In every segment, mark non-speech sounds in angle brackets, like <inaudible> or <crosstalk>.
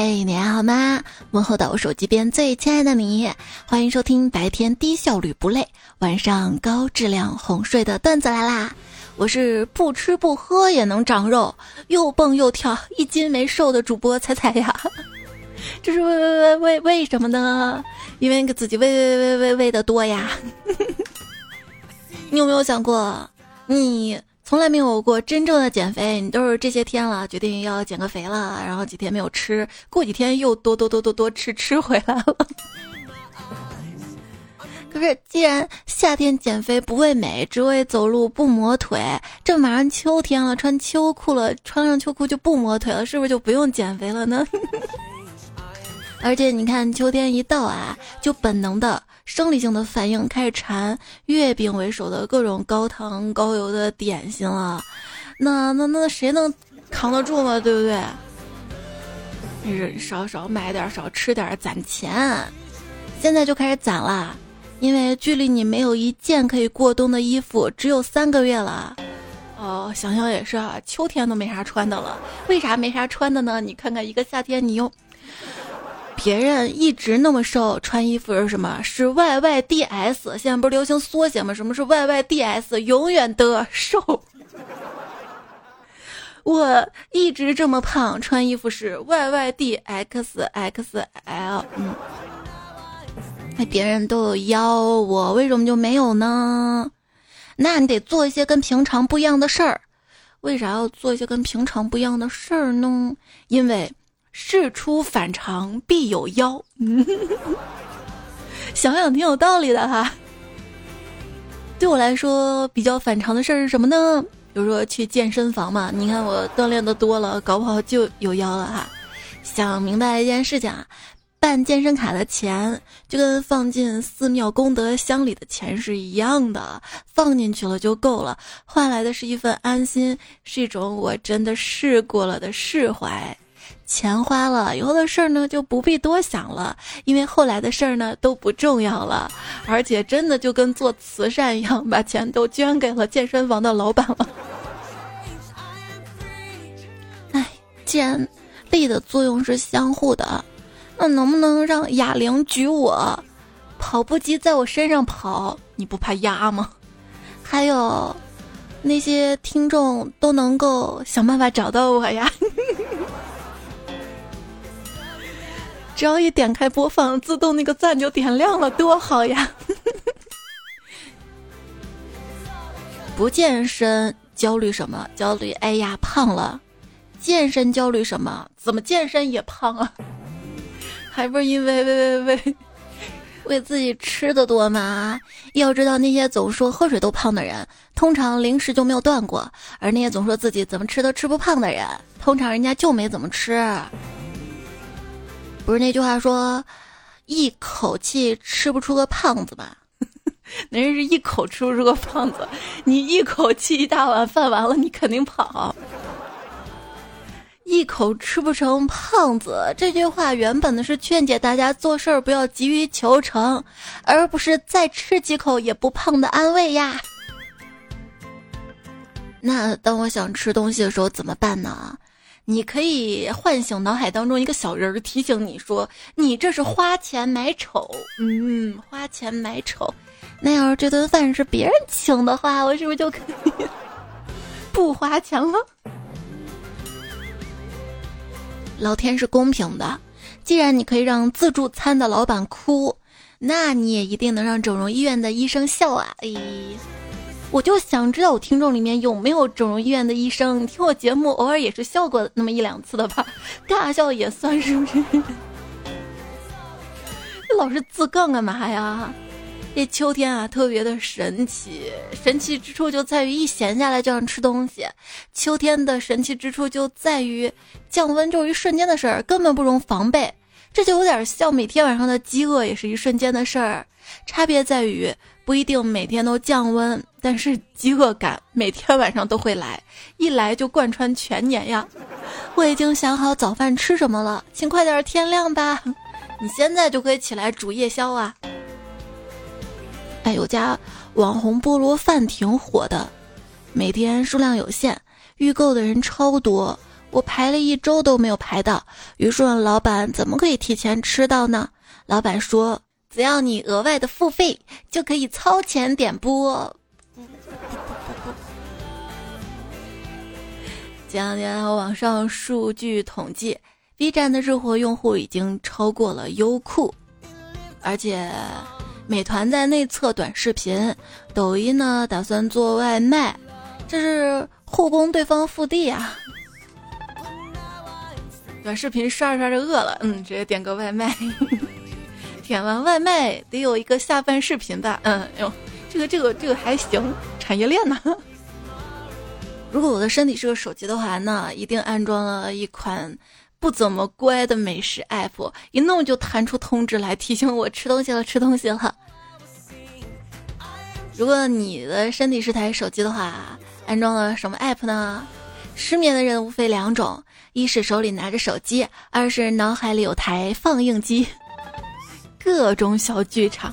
嘿，你还好吗？问候到我手机边最亲爱的你，欢迎收听白天低效率不累，晚上高质量哄睡的段子来啦！我是不吃不喝也能长肉，又蹦又跳一斤没瘦的主播彩彩呀。这是为为为为为什么呢？因为给自己喂喂喂喂喂的多呀。<laughs> 你有没有想过，你？从来没有过真正的减肥，你都是这些天了，决定要减个肥了，然后几天没有吃，过几天又多多多多多吃吃回来了。<laughs> 可是既然夏天减肥不为美，只为走路不磨腿，这马上秋天了，穿秋裤了，穿上秋裤就不磨腿了，是不是就不用减肥了呢？<laughs> 而且你看，秋天一到啊，就本能的。生理性的反应开始馋月饼为首的各种高糖高油的点心了，那那那谁能扛得住吗？对不对？人少少买点，少吃点，攒钱。现在就开始攒啦，因为距离你没有一件可以过冬的衣服只有三个月了。哦，想想也是啊，秋天都没啥穿的了。为啥没啥穿的呢？你看看一个夏天，你又。别人一直那么瘦，穿衣服是什么？是 Y Y D S。现在不是流行缩写吗？什么是 Y Y D S？永远的瘦。<laughs> 我一直这么胖，穿衣服是 Y Y D X X L。嗯，那别人都有腰，我为什么就没有呢？那你得做一些跟平常不一样的事儿。为啥要做一些跟平常不一样的事儿呢？因为。事出反常必有妖，<laughs> 想想挺有道理的哈。对我来说，比较反常的事儿是什么呢？比如说去健身房嘛，你看我锻炼的多了，搞不好就有妖了哈。想明白一件事情啊，办健身卡的钱就跟放进寺庙功德箱里的钱是一样的，放进去了就够了，换来的是一份安心，是一种我真的试过了的释怀。钱花了以后的事儿呢，就不必多想了，因为后来的事儿呢都不重要了，而且真的就跟做慈善一样，把钱都捐给了健身房的老板了。<laughs> 哎，既然力的作用是相互的，那能不能让哑铃举我，跑步机在我身上跑，你不怕压吗？还有，那些听众都能够想办法找到我呀。只要一点开播放，自动那个赞就点亮了，多好呀！<laughs> 不健身焦虑什么？焦虑哎呀胖了。健身焦虑什么？怎么健身也胖啊？<laughs> 还不是因为喂喂喂 <laughs> 为自己吃的多吗？要知道那些总说喝水都胖的人，通常零食就没有断过；而那些总说自己怎么吃都吃不胖的人，通常人家就没怎么吃。不是那句话说，一口气吃不出个胖子吧？<laughs> 那人是一口吃不出个胖子，你一口气一大碗饭完了，你肯定跑。一口吃不成胖子，这句话原本的是劝解大家做事儿不要急于求成，而不是再吃几口也不胖的安慰呀。那当我想吃东西的时候怎么办呢？你可以唤醒脑海当中一个小人儿，提醒你说：“你这是花钱买丑。”嗯，花钱买丑。那要是这顿饭是别人请的话，我是不是就可以 <laughs> 不花钱了？老天是公平的，既然你可以让自助餐的老板哭，那你也一定能让整容医院的医生笑啊！哎。我就想知道我听众里面有没有整容医院的医生，听我节目偶尔也是笑过那么一两次的吧，<laughs> 尬笑也算是不是？老是自杠干嘛呀？这秋天啊，特别的神奇，神奇之处就在于一闲下来就想吃东西。秋天的神奇之处就在于降温就是一瞬间的事儿，根本不容防备。这就有点像每天晚上的饥饿也是一瞬间的事儿，差别在于。不一定每天都降温，但是饥饿感每天晚上都会来，一来就贯穿全年呀！我已经想好早饭吃什么了，请快点天亮吧！你现在就可以起来煮夜宵啊！哎，有家网红菠萝饭挺火的，每天数量有限，预购的人超多。我排了一周都没有排到，于是问老板怎么可以提前吃到呢？老板说只要你额外的付费，就可以超前点播。前两天网上数据统计，B 站的日活用户已经超过了优酷，而且美团在内测短视频，抖音呢打算做外卖，这是互攻对方腹地啊！短视频刷着刷着饿了，嗯，直接点个外卖，点完外卖得有一个下饭视频吧，嗯，哟，这个这个这个还行，产业链呢。<laughs> 如果我的身体是个手机的话，那一定安装了一款不怎么乖的美食 app，一弄就弹出通知来提醒我吃东西了，吃东西了。如果你的身体是台手机的话，安装了什么 app 呢？失眠的人无非两种：一是手里拿着手机，二是脑海里有台放映机，各种小剧场。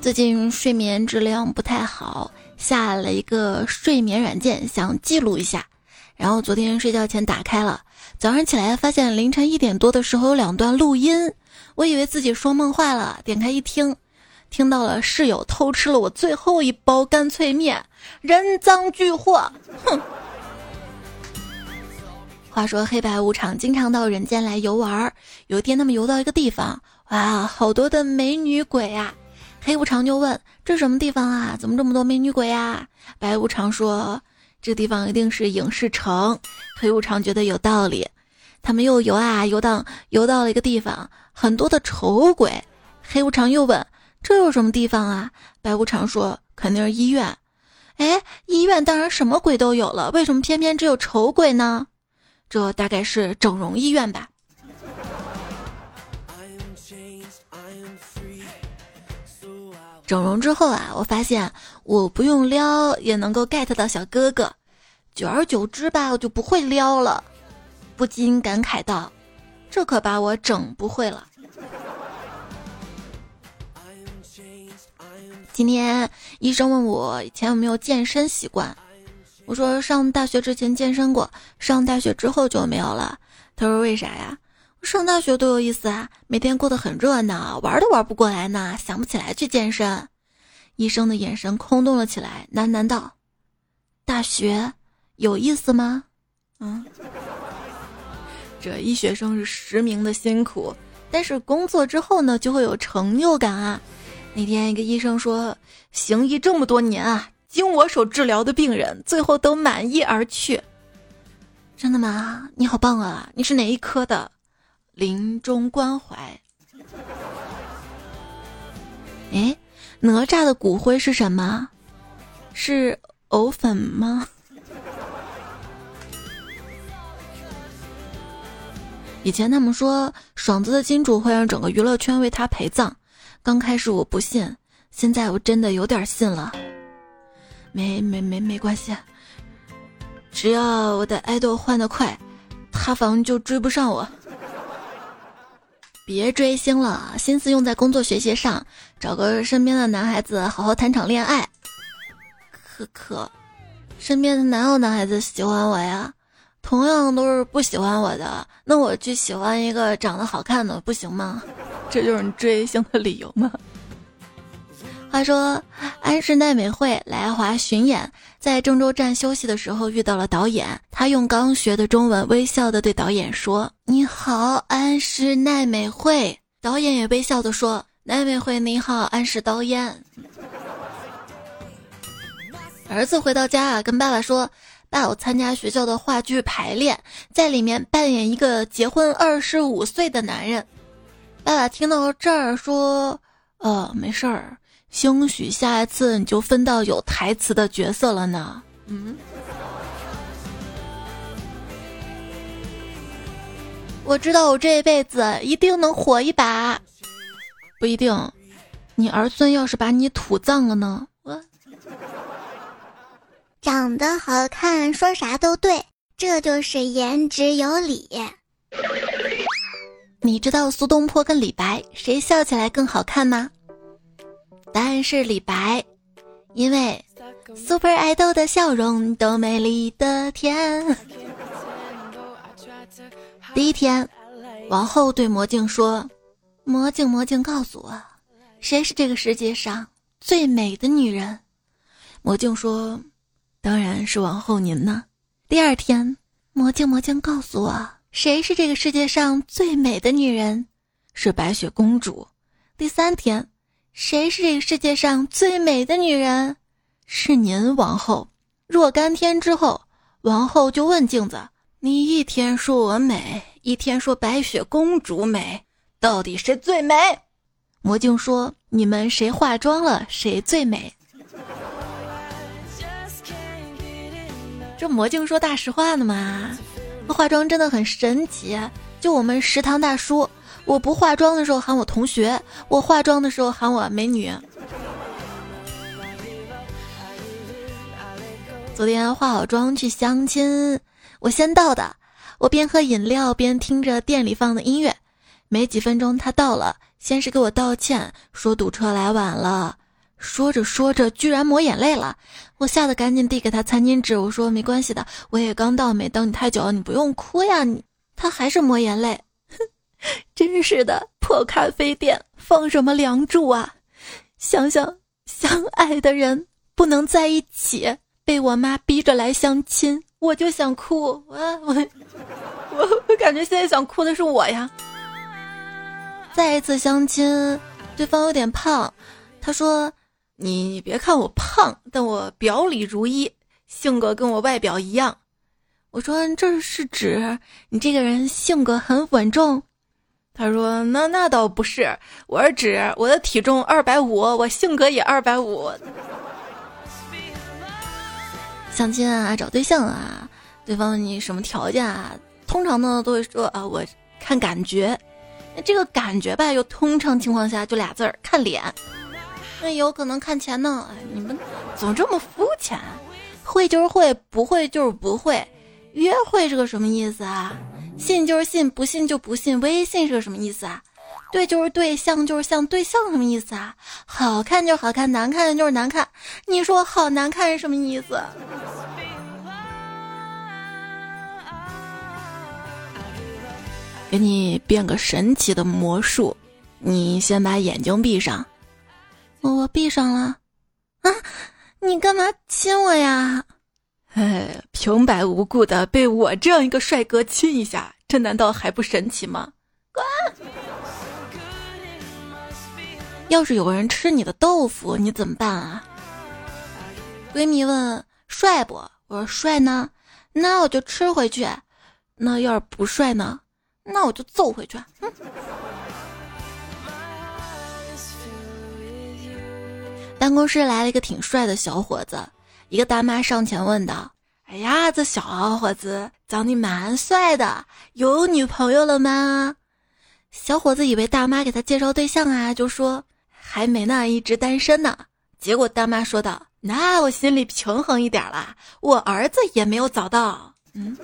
最近睡眠质量不太好。下了一个睡眠软件，想记录一下，然后昨天睡觉前打开了，早上起来发现凌晨一点多的时候有两段录音，我以为自己说梦话了，点开一听，听到了室友偷吃了我最后一包干脆面，人赃俱获，哼。话说黑白无常经常到人间来游玩，有一天他们游到一个地方，哇，好多的美女鬼啊！黑无常就问：“这什么地方啊？怎么这么多美女鬼呀？”白无常说：“这地方一定是影视城。”黑无常觉得有道理。他们又游啊游荡游到了一个地方，很多的丑鬼。黑无常又问：“这有什么地方啊？”白无常说：“肯定是医院。”哎，医院当然什么鬼都有了，为什么偏偏只有丑鬼呢？这大概是整容医院吧。整容之后啊，我发现我不用撩也能够 get 到小哥哥，久而久之吧，我就不会撩了，不禁感慨道：“这可把我整不会了。”今天医生问我以前有没有健身习惯，我说上大学之前健身过，上大学之后就没有了。他说为啥呀？上大学多有意思啊！每天过得很热闹，玩都玩不过来呢，想不起来去健身。医生的眼神空洞了起来，喃喃道：“大学有意思吗？”嗯，这医学生是实名的辛苦，但是工作之后呢，就会有成就感啊。那天一个医生说：“行医这么多年啊，经我手治疗的病人，最后都满意而去。”真的吗？你好棒啊！你是哪一科的？临终关怀。哎，哪吒的骨灰是什么？是藕粉吗？以前他们说爽子的金主会让整个娱乐圈为他陪葬，刚开始我不信，现在我真的有点信了。没没没没关系，只要我的爱豆换的快，塌房就追不上我。别追星了，心思用在工作学习上，找个身边的男孩子好好谈场恋爱。可可，身边的哪有男孩子喜欢我呀？同样都是不喜欢我的，那我去喜欢一个长得好看的不行吗？<laughs> 这就是你追星的理由吗？话说，安室奈美惠来华巡演，在郑州站休息的时候遇到了导演。他用刚学的中文微笑的对导演说：“你好，安室奈美惠。”导演也微笑的说：“奈美惠你好，安室导演。”儿子回到家啊，跟爸爸说：“爸，我参加学校的话剧排练，在里面扮演一个结婚二十五岁的男人。”爸爸听到这儿说：“呃，没事儿。”兴许下一次你就分到有台词的角色了呢。嗯，我知道我这一辈子一定能火一把，不一定。你儿孙要是把你土葬了呢？我长得好看，说啥都对，这就是颜值有理。你知道苏东坡跟李白谁笑起来更好看吗？答案是李白，因为 Super 爱豆的笑容都美丽的甜。第一天，王后对魔镜说：“魔镜，魔镜，告诉我，谁是这个世界上最美的女人？”魔镜说：“当然是王后您呢。”第二天，魔镜，魔镜，告诉我，谁是这个世界上最美的女人？是白雪公主。第三天，谁是这个世界上最美的女人？是您，王后。若干天之后，王后就问镜子：“你一天说我美，一天说白雪公主美，到底谁最美？”魔镜说：“你们谁化妆了，谁最美。”这魔镜说大实话呢嘛？化妆真的很神奇。就我们食堂大叔，我不化妆的时候喊我同学，我化妆的时候喊我美女。昨天化好妆去相亲，我先到的。我边喝饮料边听着店里放的音乐，没几分钟他到了，先是给我道歉，说堵车来晚了。说着说着居然抹眼泪了，我吓得赶紧递给他餐巾纸，我说没关系的，我也刚到，没等你太久，你不用哭呀。你他还是抹眼泪，<laughs> 真是的，破咖啡店放什么梁祝啊？想想相爱的人不能在一起。被我妈逼着来相亲，我就想哭。我我我我感觉现在想哭的是我呀。再一次相亲，对方有点胖，他说：“你别看我胖，但我表里如一，性格跟我外表一样。”我说：“这是指你这个人性格很稳重。”他说：“那那倒不是，我是指我的体重二百五，我性格也二百五。<laughs> ”相亲啊，找对象啊，对方问你什么条件啊？通常呢都会说啊，我看感觉。那这个感觉吧，又通常情况下就俩字儿，看脸。那有可能看钱呢？你们怎么这么肤浅？会就是会，不会就是不会。约会是个什么意思啊？信就是信，不信就不信。微信是个什么意思啊？对就是对，像就是像，对象什么意思啊？好看就好看，难看的就是难看。你说好难看是什么意思？给你变个神奇的魔术，你先把眼睛闭上。我闭上了。啊，你干嘛亲我呀？哎，<laughs> 平白无故的被我这样一个帅哥亲一下，这难道还不神奇吗？滚！<laughs> 要是有人吃你的豆腐，你怎么办啊？闺蜜问：“帅不？”我说：“帅呢。”那我就吃回去。那要是不帅呢？那我就揍回去。哼 <laughs> 办公室来了一个挺帅的小伙子，一个大妈上前问道：“哎呀，这小伙子长得蛮帅的，有女朋友了吗？”小伙子以为大妈给他介绍对象啊，就说。还没呢，一直单身呢。结果大妈说道：“那我心里平衡一点啦，我儿子也没有找到。”嗯，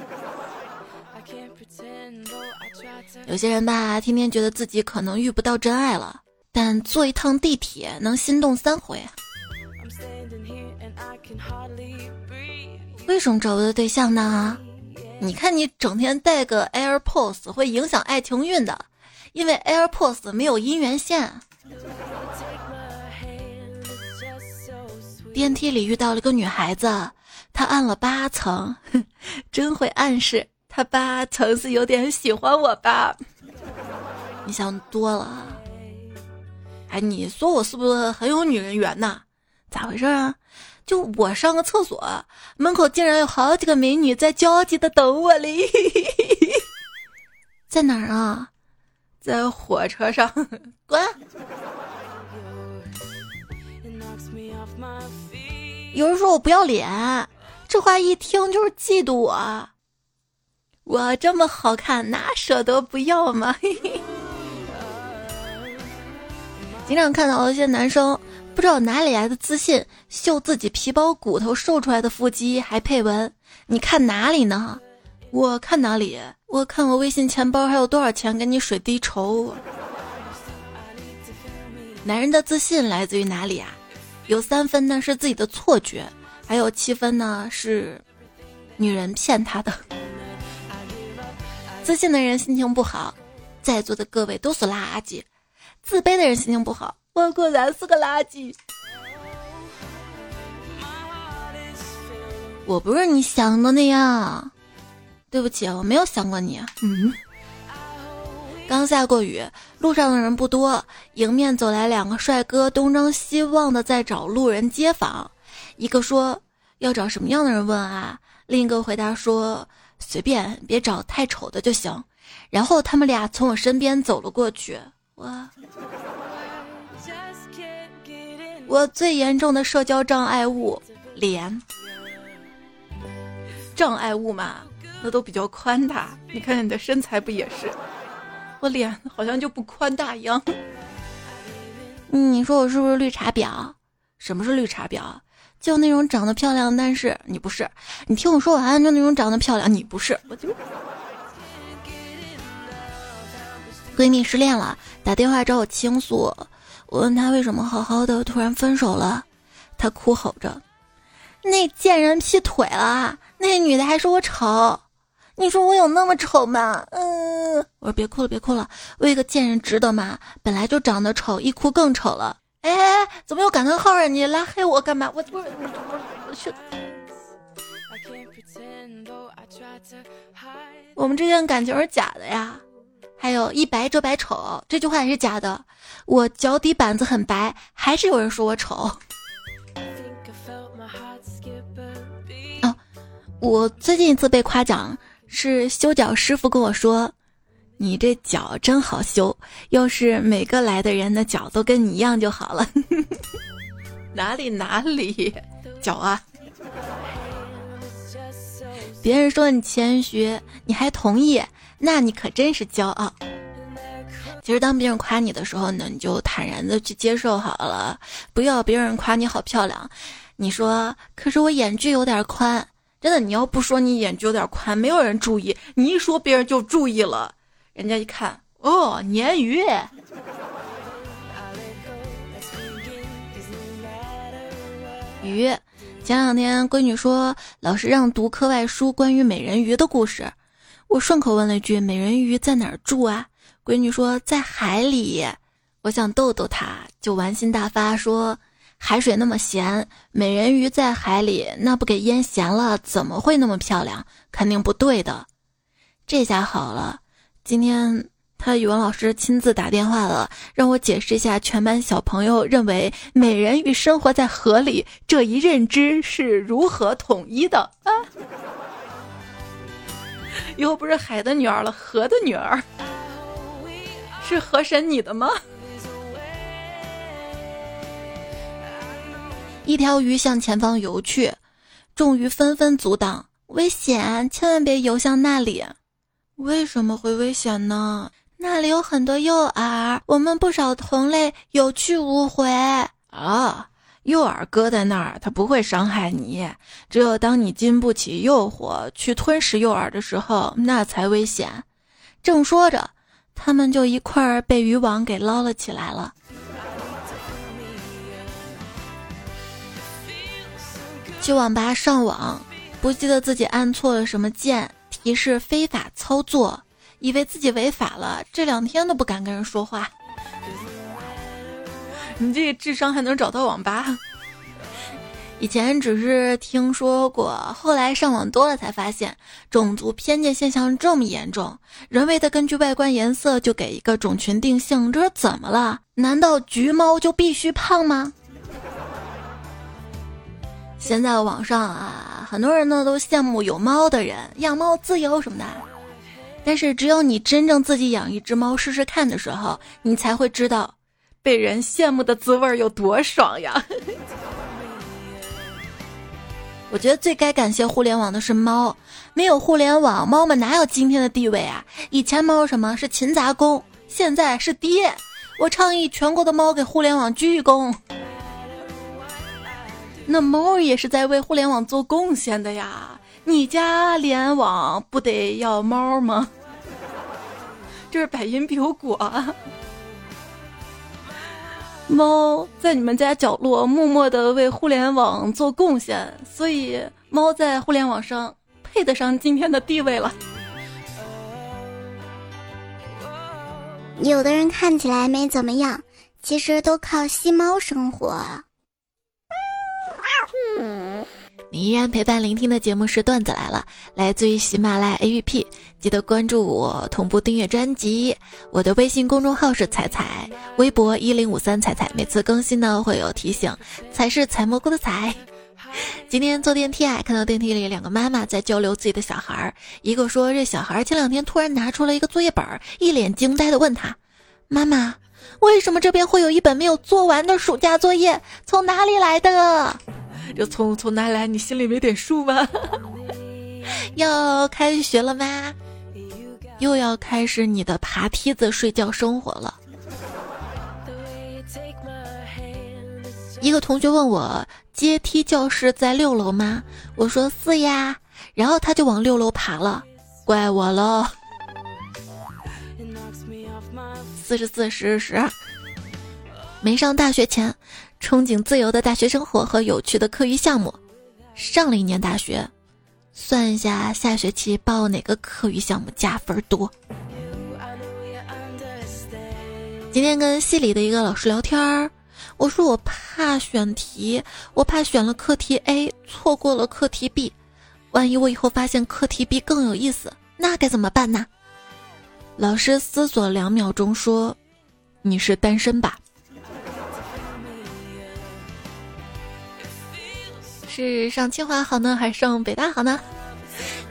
有些人吧，天天觉得自己可能遇不到真爱了，但坐一趟地铁能心动三回。为什么找不到对象呢？你看你整天带个 AirPods 会影响爱情运的，因为 AirPods 没有姻缘线。电梯里遇到了个女孩子，她按了八层，<laughs> 真会暗示她八层是有点喜欢我吧？你想多了。哎，你说我是不是很有女人缘呐？咋回事啊？就我上个厕所，门口竟然有好几个美女在焦急的等我嘞！<laughs> 在哪儿啊？在火车上。滚！有人说我不要脸，这话一听就是嫉妒我。我这么好看，哪舍得不要嘛？<laughs> 经常看到一些男生不知道哪里来的自信，秀自己皮包骨头瘦出来的腹肌，还配文。你看哪里呢？我看哪里？我看我微信钱包还有多少钱给你水滴筹。男人的自信来自于哪里啊？有三分呢是自己的错觉，还有七分呢是女人骗他的。自信的人心情不好，在座的各位都是垃圾；自卑的人心情不好，我果然是个垃圾。我不是你想的那样，对不起，我没有想过你。嗯。刚下过雨，路上的人不多，迎面走来两个帅哥，东张西望的在找路人街访。一个说要找什么样的人问啊？另一个回答说随便，别找太丑的就行。然后他们俩从我身边走了过去。我我最严重的社交障碍物脸。障碍物嘛，那都比较宽大。你看你的身材不也是？我脸好像就不宽大一样。你说我是不是绿茶婊？什么是绿茶婊？就那种长得漂亮，但是你不是。你听我说完，就那种长得漂亮，你不是。我就闺蜜失恋了，打电话找我倾诉。我问他为什么好好的突然分手了，他哭吼着：“那贱人劈腿了。”那女的还说我丑，你说我有那么丑吗？嗯，我说别哭了，别哭了，为个贱人值得吗？本来就长得丑，一哭更丑了。哎，怎么又感叹号啊？你拉黑我干嘛？我我我去。我们之间感情是假的呀。还有一白遮百丑这句话也是假的。我脚底板子很白，还是有人说我丑。哦我最近一次被夸奖是修脚师傅跟我说：“你这脚真好修，要是每个来的人的脚都跟你一样就好了。<laughs> ”哪里哪里，脚啊！别人说你谦虚，你还同意，那你可真是骄傲。其实当别人夸你的时候呢，你就坦然的去接受好了，不要别人夸你好漂亮，你说可是我眼距有点宽。真的，你要不说你眼距有点宽，没有人注意；你一说，别人就注意了。人家一看，哦，鲶鱼。鱼，前两天闺女说老师让读课外书关于美人鱼的故事，我顺口问了一句：“美人鱼在哪儿住啊？”闺女说在海里。我想逗逗她，就玩心大发说。海水那么咸，美人鱼在海里，那不给淹咸了，怎么会那么漂亮？肯定不对的。这下好了，今天他语文老师亲自打电话了，让我解释一下全班小朋友认为美人鱼生活在河里这一认知是如何统一的啊！<laughs> 以后不是海的女儿了，河的女儿，是河神你的吗？<laughs> 一条鱼向前方游去，众鱼纷纷阻挡，危险！千万别游向那里。为什么会危险呢？那里有很多诱饵，我们不少同类有去无回啊！诱饵搁在那儿，它不会伤害你。只有当你经不起诱惑去吞食诱饵的时候，那才危险。正说着，他们就一块儿被渔网给捞了起来了。去网吧上网，不记得自己按错了什么键，提示非法操作，以为自己违法了，这两天都不敢跟人说话。你这个智商还能找到网吧？以前只是听说过，后来上网多了才发现，种族偏见现象这么严重，人为的根据外观颜色就给一个种群定性，这是怎么了？难道橘猫就必须胖吗？现在网上啊，很多人呢都羡慕有猫的人，养猫自由什么的。但是只有你真正自己养一只猫试试看的时候，你才会知道，被人羡慕的滋味有多爽呀！<laughs> 我觉得最该感谢互联网的是猫，没有互联网，猫们哪有今天的地位啊？以前猫什么是勤杂工，现在是爹。我倡议全国的猫给互联网鞠一躬。那猫也是在为互联网做贡献的呀！你家联网不得要猫吗？这是百因必有果。猫在你们家角落默默的为互联网做贡献，所以猫在互联网上配得上今天的地位了。有的人看起来没怎么样，其实都靠吸猫生活。你依然陪伴聆听的节目是段子来了，来自于喜马拉雅 APP，记得关注我，同步订阅专辑。我的微信公众号是彩彩，微博一零五三彩彩，每次更新呢会有提醒。彩是采蘑菇的采。今天坐电梯啊，看到电梯里两个妈妈在交流自己的小孩儿，一个说这小孩前两天突然拿出了一个作业本，一脸惊呆的问他：“妈妈，为什么这边会有一本没有做完的暑假作业？从哪里来的？”就从从哪来？你心里没点数吗？<laughs> 要开学了吗？又要开始你的爬梯子睡觉生活了。一个同学问我阶梯教室在六楼吗？我说是呀，然后他就往六楼爬了，怪我喽。四十四十十，没上大学前。憧憬自由的大学生活和有趣的课余项目，上了一年大学，算一下下学期报哪个课余项目加分多。今天跟系里的一个老师聊天儿，我说我怕选题，我怕选了课题 A 错过了课题 B，万一我以后发现课题 B 更有意思，那该怎么办呢？老师思索两秒钟说：“你是单身吧？”是上清华好呢，还是上北大好呢？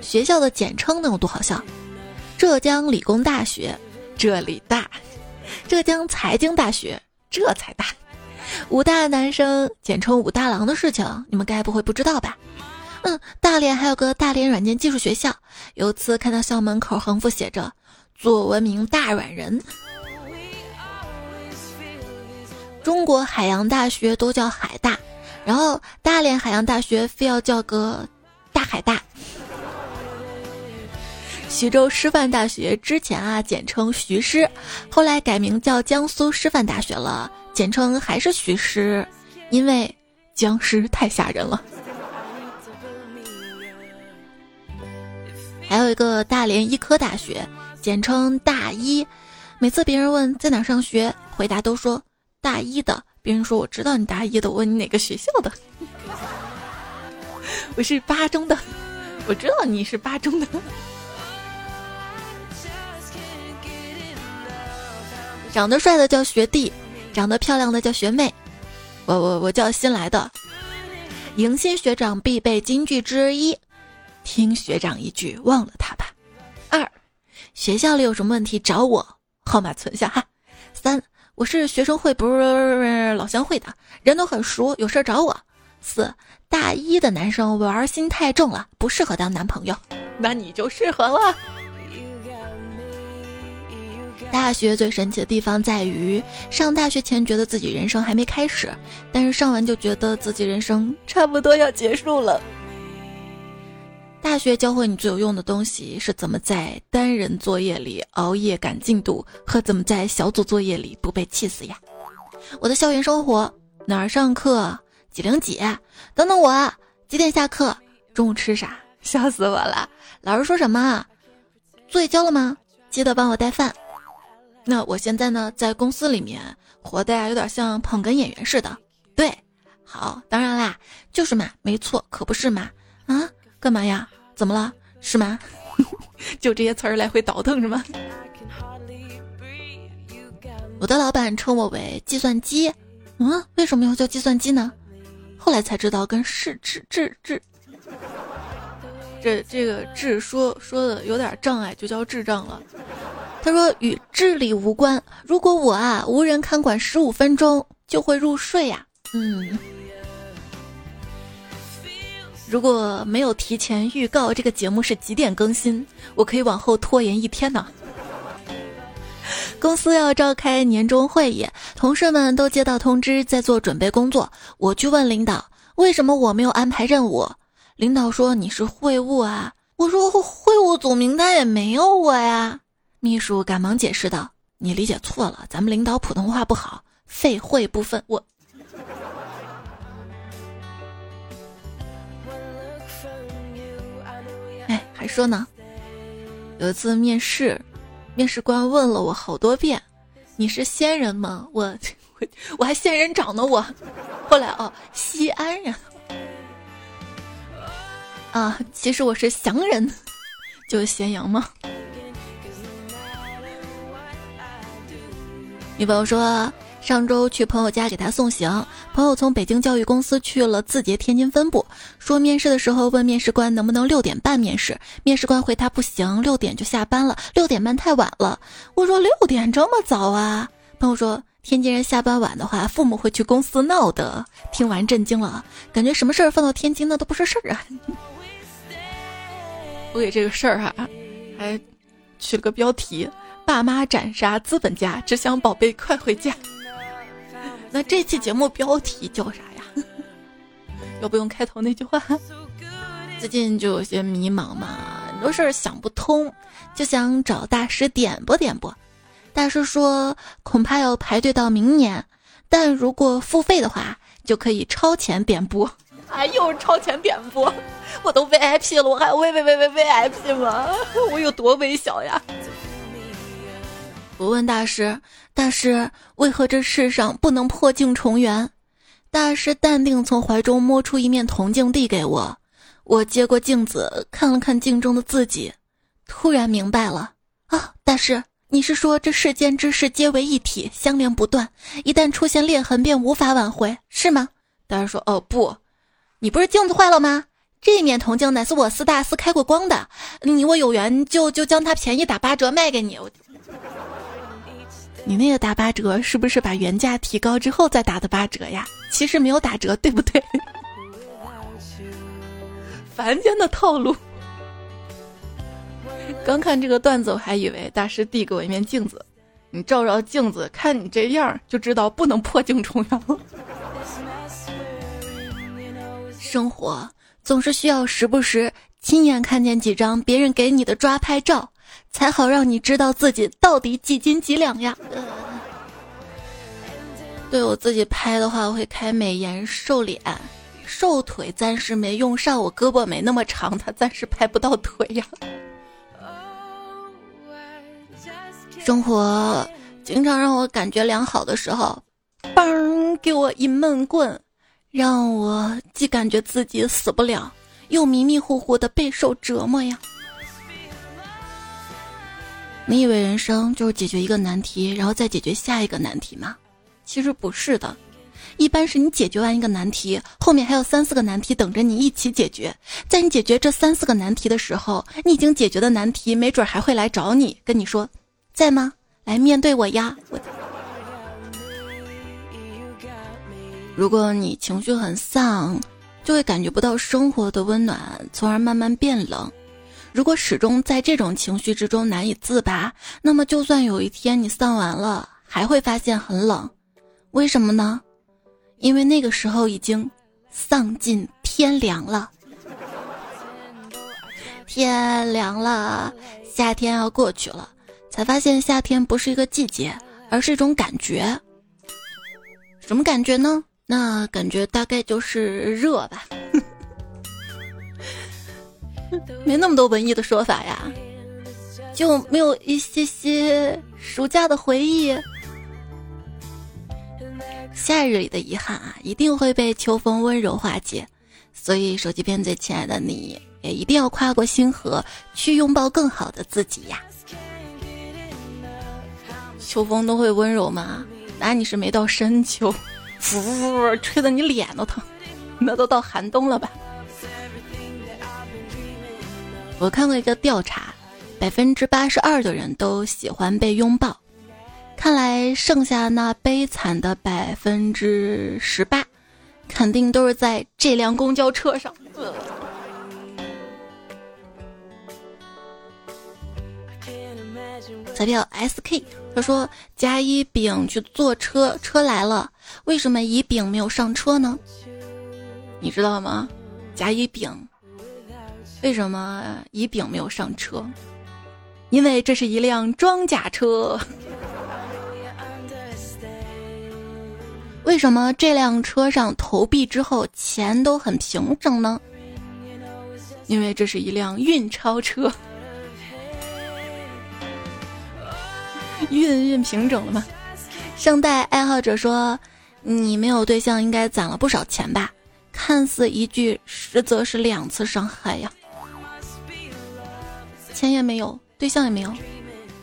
学校的简称能有多好笑？浙江理工大学，这里大；浙江财经大学，这才大。武大男生简称武大郎的事情，你们该不会不知道吧？嗯，大连还有个大连软件技术学校。有次看到校门口横幅写着“做文明大软人”。中国海洋大学都叫海大。然后大连海洋大学非要叫个大海大，徐州师范大学之前啊简称徐师，后来改名叫江苏师范大学了，简称还是徐师，因为僵尸太吓人了。还有一个大连医科大学，简称大医，每次别人问在哪上学，回答都说大一的。别人说我知道你大一的，我问你哪个学校的？我是八中的，我知道你是八中的。长得帅的叫学弟，长得漂亮的叫学妹。我我我叫新来的。迎新学长必备金句之一：听学长一句，忘了他吧。二，学校里有什么问题找我，号码存下哈。三。我是学生会，不是老乡会的，人都很熟，有事找我。四大一的男生玩心太重了，不适合当男朋友，那你就适合了。大学最神奇的地方在于，上大学前觉得自己人生还没开始，但是上完就觉得自己人生差不多要结束了。大学教会你最有用的东西是怎么在单人作业里熬夜赶进度，和怎么在小组作业里不被气死呀？我的校园生活哪儿上课几零几？等等我几点下课？中午吃啥？笑死我了！老师说什么？作业交了吗？记得帮我带饭。那我现在呢，在公司里面活的呀，有点像捧哏演员似的。对，好，当然啦，就是嘛，没错，可不是嘛，啊？干嘛呀？怎么了？是吗？<laughs> 就这些词儿来回倒腾是吗？我的老板称我为计算机。嗯，为什么要叫计算机呢？后来才知道跟智智智智，这这个智说说的有点障碍，就叫智障了。他说与智力无关。如果我啊无人看管十五分钟就会入睡呀。嗯。如果没有提前预告这个节目是几点更新，我可以往后拖延一天呢。<laughs> 公司要召开年终会议，同事们都接到通知，在做准备工作。我去问领导，为什么我没有安排任务？领导说你是会务啊。我说会务总名单也没有我呀。秘书赶忙解释道：“你理解错了，咱们领导普通话不好，废会部分，我。还说呢，有一次面试，面试官问了我好多遍：“你是仙人吗？”我我我还仙人掌呢，我。后来哦，西安人。啊，其实我是祥人，就是咸阳吗？女朋友说，上周去朋友家给他送行，朋友从北京教育公司去了字节天津分部，说面试的时候问面试官能不能六点半面试，面试官回他不行，六点就下班了，六点半太晚了。我说六点这么早啊？朋友说。天津人下班晚的话，父母会去公司闹的。听完震惊了，感觉什么事儿放到天津那都不是事儿啊！<laughs> 我给这个事儿哈，还取了个标题：爸妈斩杀资本家，只想宝贝快回家。那这期节目标题叫啥呀？<laughs> 要不用开头那句话？最近就有些迷茫嘛，很多事儿想不通，就想找大师点拨点拨。大师说，恐怕要排队到明年，但如果付费的话，就可以超前点播。哎，又超前点播，我都 VIP 了，我还 V V V V VIP 吗？<laughs> 我有多微小呀？我问大师，大师为何这世上不能破镜重圆？大师淡定从怀中摸出一面铜镜递给我，我接过镜子看了看镜中的自己，突然明白了啊，大师。你是说这世间之事皆为一体，相连不断，一旦出现裂痕便无法挽回，是吗？大师说：“哦不，你不是镜子坏了吗？这面铜镜乃是我四大师开过光的，你我有缘就就将它便宜打八折卖给你。你那个打八折是不是把原价提高之后再打的八折呀？其实没有打折，对不对？<laughs> 凡间的套路。”刚看这个段子，我还以为大师递给我一面镜子，你照照镜子，看你这样就知道不能破镜重圆了。生活总是需要时不时亲眼看见几张别人给你的抓拍照，才好让你知道自己到底几斤几两呀。<laughs> 对我自己拍的话，我会开美颜瘦脸，瘦腿暂时没用上，我胳膊没那么长，它暂时拍不到腿呀。<laughs> 生活经常让我感觉良好的时候，嘣给我一闷棍，让我既感觉自己死不了，又迷迷糊糊的备受折磨呀。你以为人生就是解决一个难题，然后再解决下一个难题吗？其实不是的，一般是你解决完一个难题，后面还有三四个难题等着你一起解决。在你解决这三四个难题的时候，你已经解决的难题没准还会来找你，跟你说。在吗？来面对我呀！我。如果你情绪很丧，就会感觉不到生活的温暖，从而慢慢变冷。如果始终在这种情绪之中难以自拔，那么就算有一天你丧完了，还会发现很冷。为什么呢？因为那个时候已经丧尽天良了。天凉了，夏天要过去了。才发现夏天不是一个季节，而是一种感觉。什么感觉呢？那感觉大概就是热吧。<laughs> 没那么多文艺的说法呀，就没有一些些暑假的回忆。夏日里的遗憾啊，一定会被秋风温柔化解。所以，手机边最亲爱的你，也一定要跨过星河，去拥抱更好的自己呀。秋风都会温柔吗？那你是没到深秋，呼吹的你脸都疼，那都到寒冬了吧？我看过一个调查，百分之八十二的人都喜欢被拥抱，看来剩下那悲惨的百分之十八，肯定都是在这辆公交车上。彩票 SK，他说甲乙丙去坐车，车来了，为什么乙丙没有上车呢？你知道吗？甲乙丙为什么乙丙没有上车？因为这是一辆装甲车。<laughs> 为什么这辆车上投币之后钱都很平整呢？因为这是一辆运钞车，<laughs> 运运平整了吗？圣代爱好者说：“你没有对象，应该攒了不少钱吧？”看似一句，实则是两次伤害呀。钱也没有，对象也没有，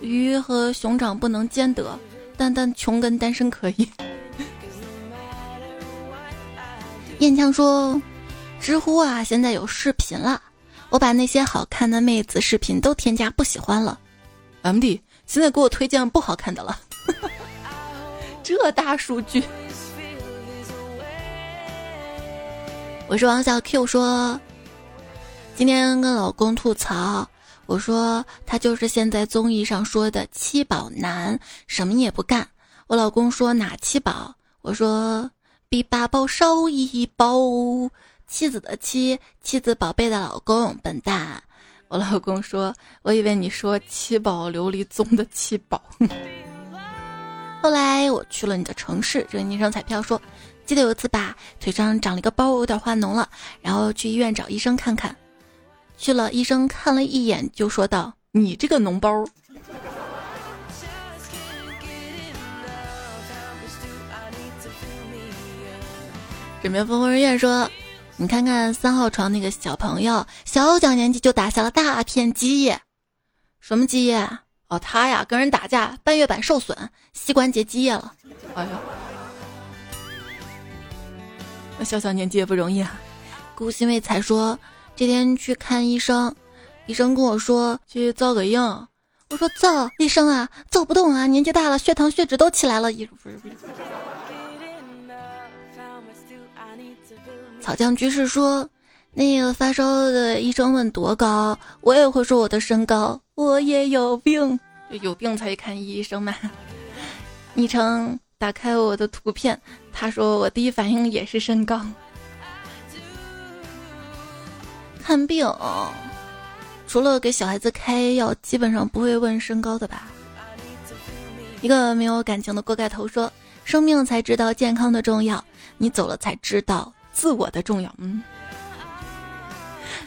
鱼和熊掌不能兼得，但但穷跟单身可以。燕枪说：“知乎啊，现在有视频了，我把那些好看的妹子视频都添加不喜欢了。”M D，现在给我推荐不好看的了，<laughs> 这大数据。我是王小 Q 说，今天跟老公吐槽，我说他就是现在综艺上说的七宝男，什么也不干。我老公说哪七宝？我说。比八宝少一宝，妻子的妻，妻子宝贝的老公，笨蛋！我老公说，我以为你说七宝琉璃宗的七宝。后来我去了你的城市，这个昵称彩票说，记得有一次吧，腿上长了一个包，有点化脓了，然后去医院找医生看看，去了医生看了一眼就说道：“你这个脓包。”枕边风风人院说：“你看看三号床那个小朋友，小小年纪就打下了大片基业。什么基业？哦，他呀跟人打架，半月板受损，膝关节积液了。哎呀，那小小年纪也不容易啊。”顾新卫才说：“这天去看医生，医生跟我说去造个影。我说造，医生啊，造不动啊，年纪大了，血糖血脂都起来了。医不是不是。”草将居士说：“那个发烧的医生问多高，我也会说我的身高。我也有病，有病才去看医生嘛。”昵称打开我的图片，他说我第一反应也是身高。看病，除了给小孩子开药，基本上不会问身高的吧？一个没有感情的锅盖头说：“生命才知道健康的重要，你走了才知道。”自我的重要，嗯。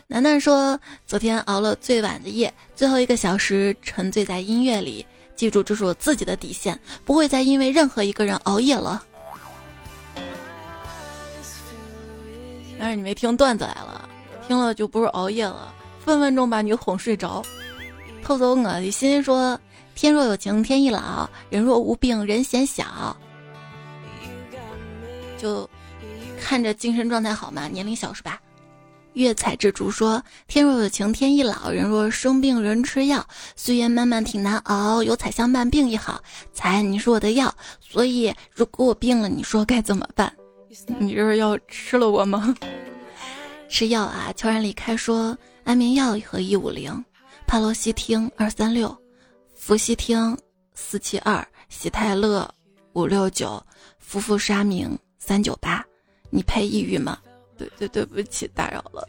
楠楠说，昨天熬了最晚的夜，最后一个小时沉醉在音乐里。记住，这是我自己的底线，不会再因为任何一个人熬夜了。但是你没听段子来了，听了就不是熬夜了，分分钟把你哄睡着。偷走我的心说，天若有情天亦老，人若无病人嫌小。就。看着精神状态好吗？年龄小是吧？月彩之竹说：“天若有情天亦老，人若生病人吃药。岁月漫漫挺难熬，有彩相伴病亦好。彩，你是我的药，所以如果我病了，你说该怎么办？你这是要吃了我吗？吃药啊！悄然离开说：安眠药一盒一五零，帕罗西汀二三六，氟西汀四七二，喜泰乐五六九，氟氟沙明三九八。”你配抑郁吗？对对对不起，打扰了。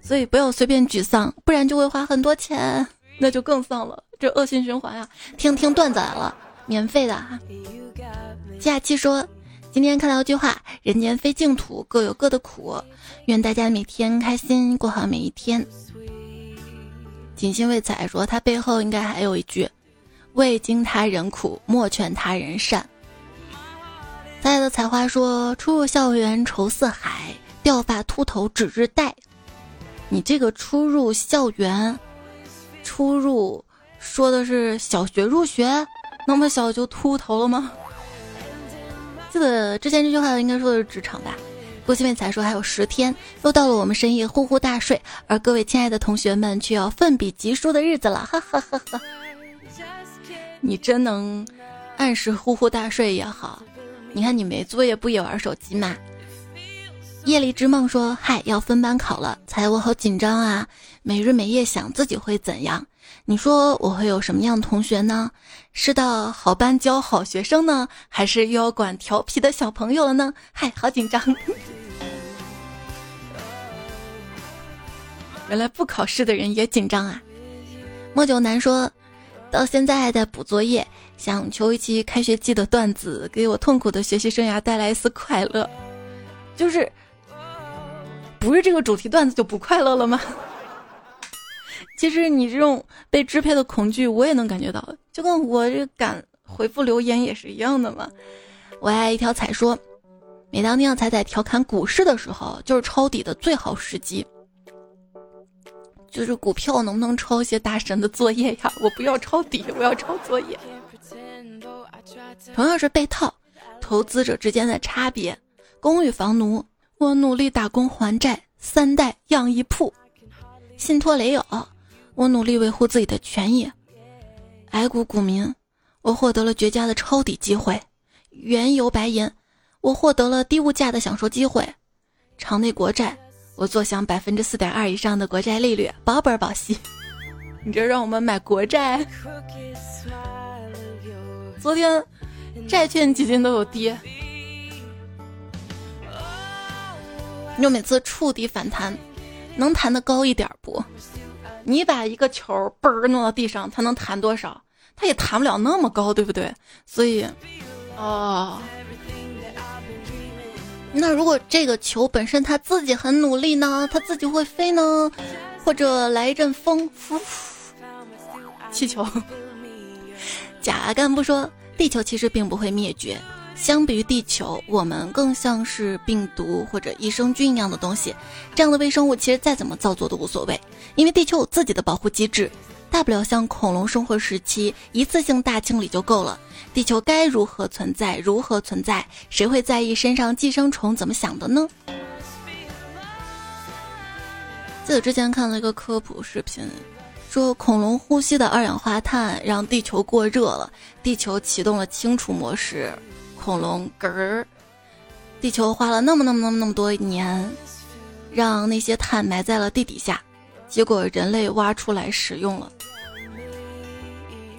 所以不要随便沮丧，不然就会花很多钱，那就更丧了。这恶性循环呀！听听段子来了，免费的啊。假期说，今天看到一句话：人间非净土，各有各的苦。愿大家每天开心，过好每一天。锦心未彩说，他背后应该还有一句：未经他人苦，莫劝他人善。在的采花说：“初入校园愁似海，掉发秃头指日待。”你这个初入校园，初入说的是小学入学，那么小就秃头了吗？记得之前这句话应该说的是职场吧？郭新伟才说还有十天，又到了我们深夜呼呼大睡，而各位亲爱的同学们却要奋笔疾书的日子了，哈哈哈哈！你真能按时呼呼大睡也好。你看你没作业不也玩手机吗？夜里之梦说：“嗨，要分班考了，猜我好紧张啊！每日每夜想自己会怎样？你说我会有什么样的同学呢？是到好班教好学生呢，还是又要管调皮的小朋友了呢？嗨，好紧张！原来不考试的人也紧张啊！莫九南说。到现在还在补作业，想求一期开学季的段子，给我痛苦的学习生涯带来一丝快乐。就是，不是这个主题段子就不快乐了吗？其实你这种被支配的恐惧，我也能感觉到，就跟我这敢回复留言也是一样的嘛。我爱一条彩说，每当听到彩彩调侃股市的时候，就是抄底的最好时机。就是股票能不能抄一些大神的作业呀？我不要抄底，我要抄作业。同样是被套，投资者之间的差别。公寓房奴，我努力打工还债，三代养一铺。信托雷友，我努力维护自己的权益。矮股股民，我获得了绝佳的抄底机会。原油白银，我获得了低物价的享受机会。场内国债。我坐享百分之四点二以上的国债利率，保本保息。<laughs> 你这让我们买国债？昨天债券基金都有跌。你就每次触底反弹，能弹得高一点不？你把一个球嘣儿弄到地上，它能弹多少？它也弹不了那么高，对不对？所以，哦。那如果这个球本身它自己很努力呢？它自己会飞呢？或者来一阵风，呼，气球。假干部说，地球其实并不会灭绝。相比于地球，我们更像是病毒或者益生菌一样的东西。这样的微生物其实再怎么造作都无所谓，因为地球有自己的保护机制。大不了像恐龙生活时期，一次性大清理就够了。地球该如何存在？如何存在？谁会在意身上寄生虫怎么想的呢？记得之前看了一个科普视频，说恐龙呼吸的二氧化碳让地球过热了，地球启动了清除模式，恐龙嗝儿，地球花了那么那么那么那么多年，让那些碳埋在了地底下，结果人类挖出来使用了。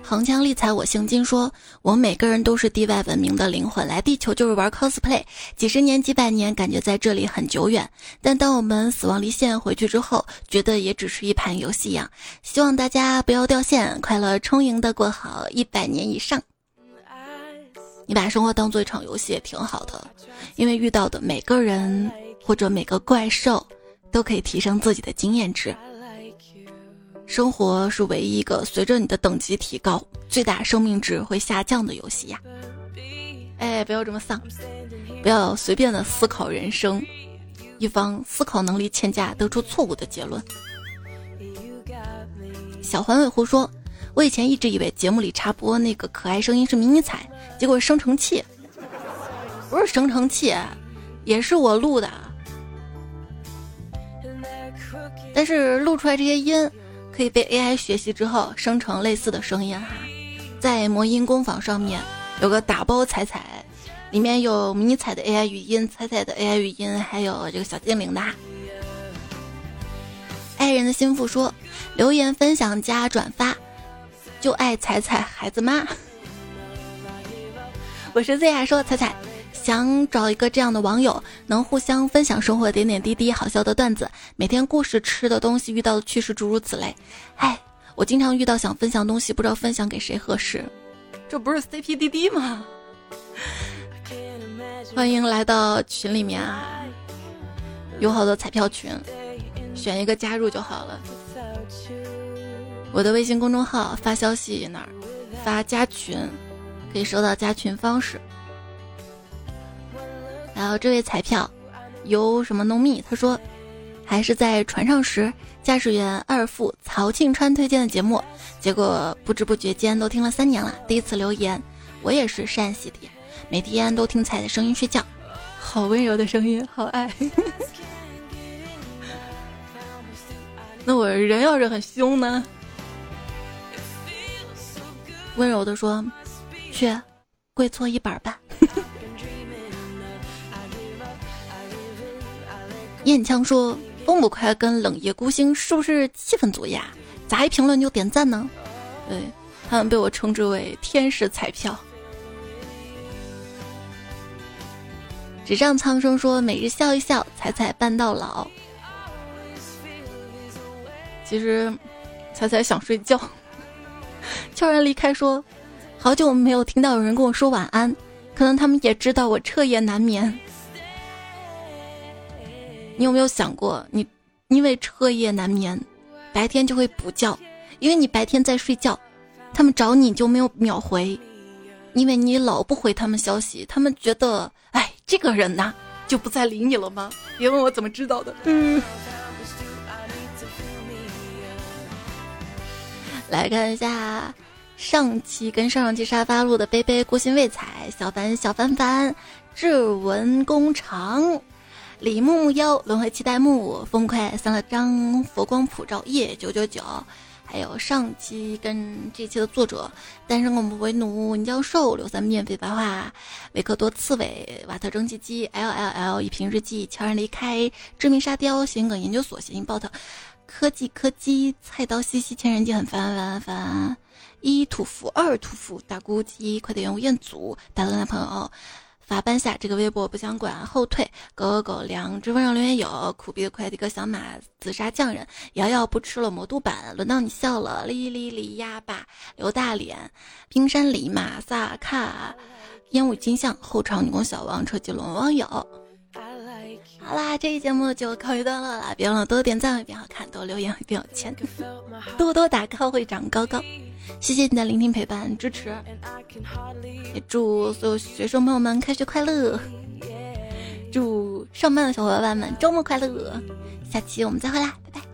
铿锵丽才我姓金，说我们每个人都是地外文明的灵魂，来地球就是玩 cosplay，几十年几百年，感觉在这里很久远。但当我们死亡离线回去之后，觉得也只是一盘游戏一样。希望大家不要掉线，快乐充盈的过好一百年以上。你把生活当做一场游戏也挺好的，因为遇到的每个人或者每个怪兽，都可以提升自己的经验值。生活是唯一一个随着你的等级提高，最大生命值会下降的游戏呀！哎，不要这么丧，不要随便的思考人生，一方思考能力欠佳，得出错误的结论。小环尾狐说：“我以前一直以为节目里插播那个可爱声音是迷你彩，结果是生成器，不是生成器，也是我录的，但是录出来这些音。”可以被 AI 学习之后生成类似的声音哈，在魔音工坊上面有个打包彩彩，里面有迷彩的 AI 语音、彩彩的 AI 语音，还有这个小精灵的。爱人的心腹说：留言分享加转发，就爱彩彩孩子妈。<laughs> 我是 Z 亚说彩彩。想找一个这样的网友，能互相分享生活点点滴滴、好笑的段子，每天故事、吃的东西、遇到的趣事，诸如此类。唉，我经常遇到想分享东西，不知道分享给谁合适。这不是 CPDD 吗？欢迎来到群里面啊，有好多彩票群，选一个加入就好了。我的微信公众号发消息那儿发加群，可以收到加群方式。然后这位彩票，有什么浓密？他说，还是在船上时，驾驶员二副曹庆川推荐的节目，结果不知不觉间都听了三年了。第一次留言，我也是陕西的，每天都听彩的声音睡觉，好温柔的声音，好爱。<laughs> 那我人要是很凶呢？温柔的说，去跪搓衣板吧。燕枪说：“风不快跟冷夜孤星是不是气氛组呀？咋一评论就点赞呢？对他们被我称之为天使彩票。”纸上苍生说：“每日笑一笑，彩彩伴到老。”其实，彩彩想睡觉，悄然离开，说：“好久没有听到有人跟我说晚安，可能他们也知道我彻夜难眠。”你有没有想过，你因为彻夜难眠，白天就会补觉，因为你白天在睡觉，他们找你就没有秒回，因为你老不回他们消息，他们觉得，哎，这个人呐，就不再理你了吗？别问我怎么知道的。嗯。<laughs> 来看一下上期跟上上期沙发录的杯杯孤心未采小凡小凡凡志文工长。李木妖，轮回期待木，风快三了张，佛光普照夜九九九，还有上期跟这期的作者，单身狗不为奴，你教授刘三面飞白话，维克多刺猬，瓦特蒸汽机，L L L 一瓶日记，悄然离开，致命沙雕，谐音梗研究所，谐音 bot，科技科技，菜刀西西，千人机很烦烦烦，一屠夫，二屠夫，大估计，快点用彦祖，大头男朋友。法班下这个微博不想管，后退狗狗狗两只温柔留言有苦逼的快递哥小马自杀匠人瑶瑶不吃了魔都版轮到你笑了哩哩哩呀吧刘大脸冰山里马萨卡烟雾金像后场女工小王车技龙网友。好啦，这期节目就告一段落了，别忘了多点赞会变好看，多留言会变有钱，多多打 call 会长高高。谢谢你的聆听、陪伴、支持，也祝所有学生朋友们开学快乐，祝上班的小伙伴们周末快乐。下期我们再会啦，拜拜。